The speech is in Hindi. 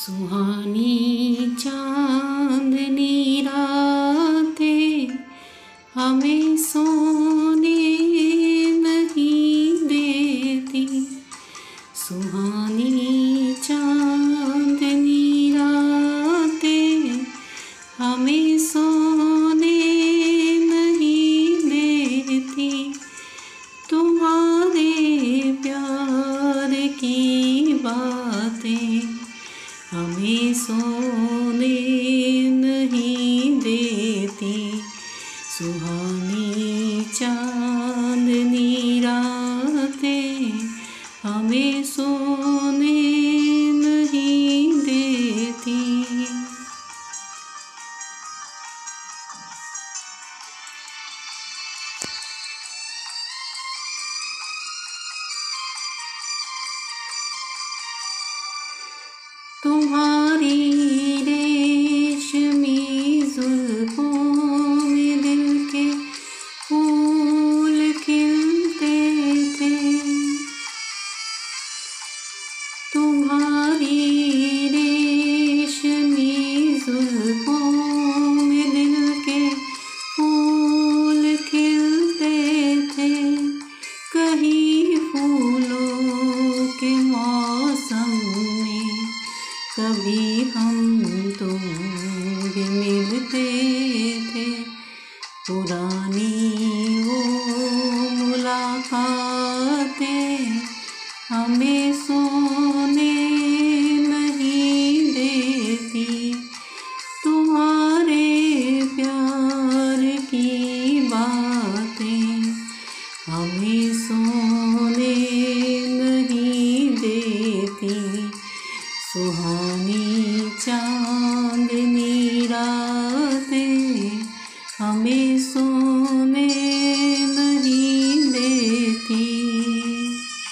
सुहानी चांदनी रातें हमें सोने हमें सोने नहीं देती सुहानी चांदनी तुम्हारी रेशमी जुल्फों में दिल के फूल खिलते थे। तुम्हारी रेशमी जुल्फों में दिल के फूल खिलते थे। कहीं फूलों कभी हम तुम भी मिलते थे। पुरानी वो मुलाकातें हमें सोने सुहानी चांदनी रात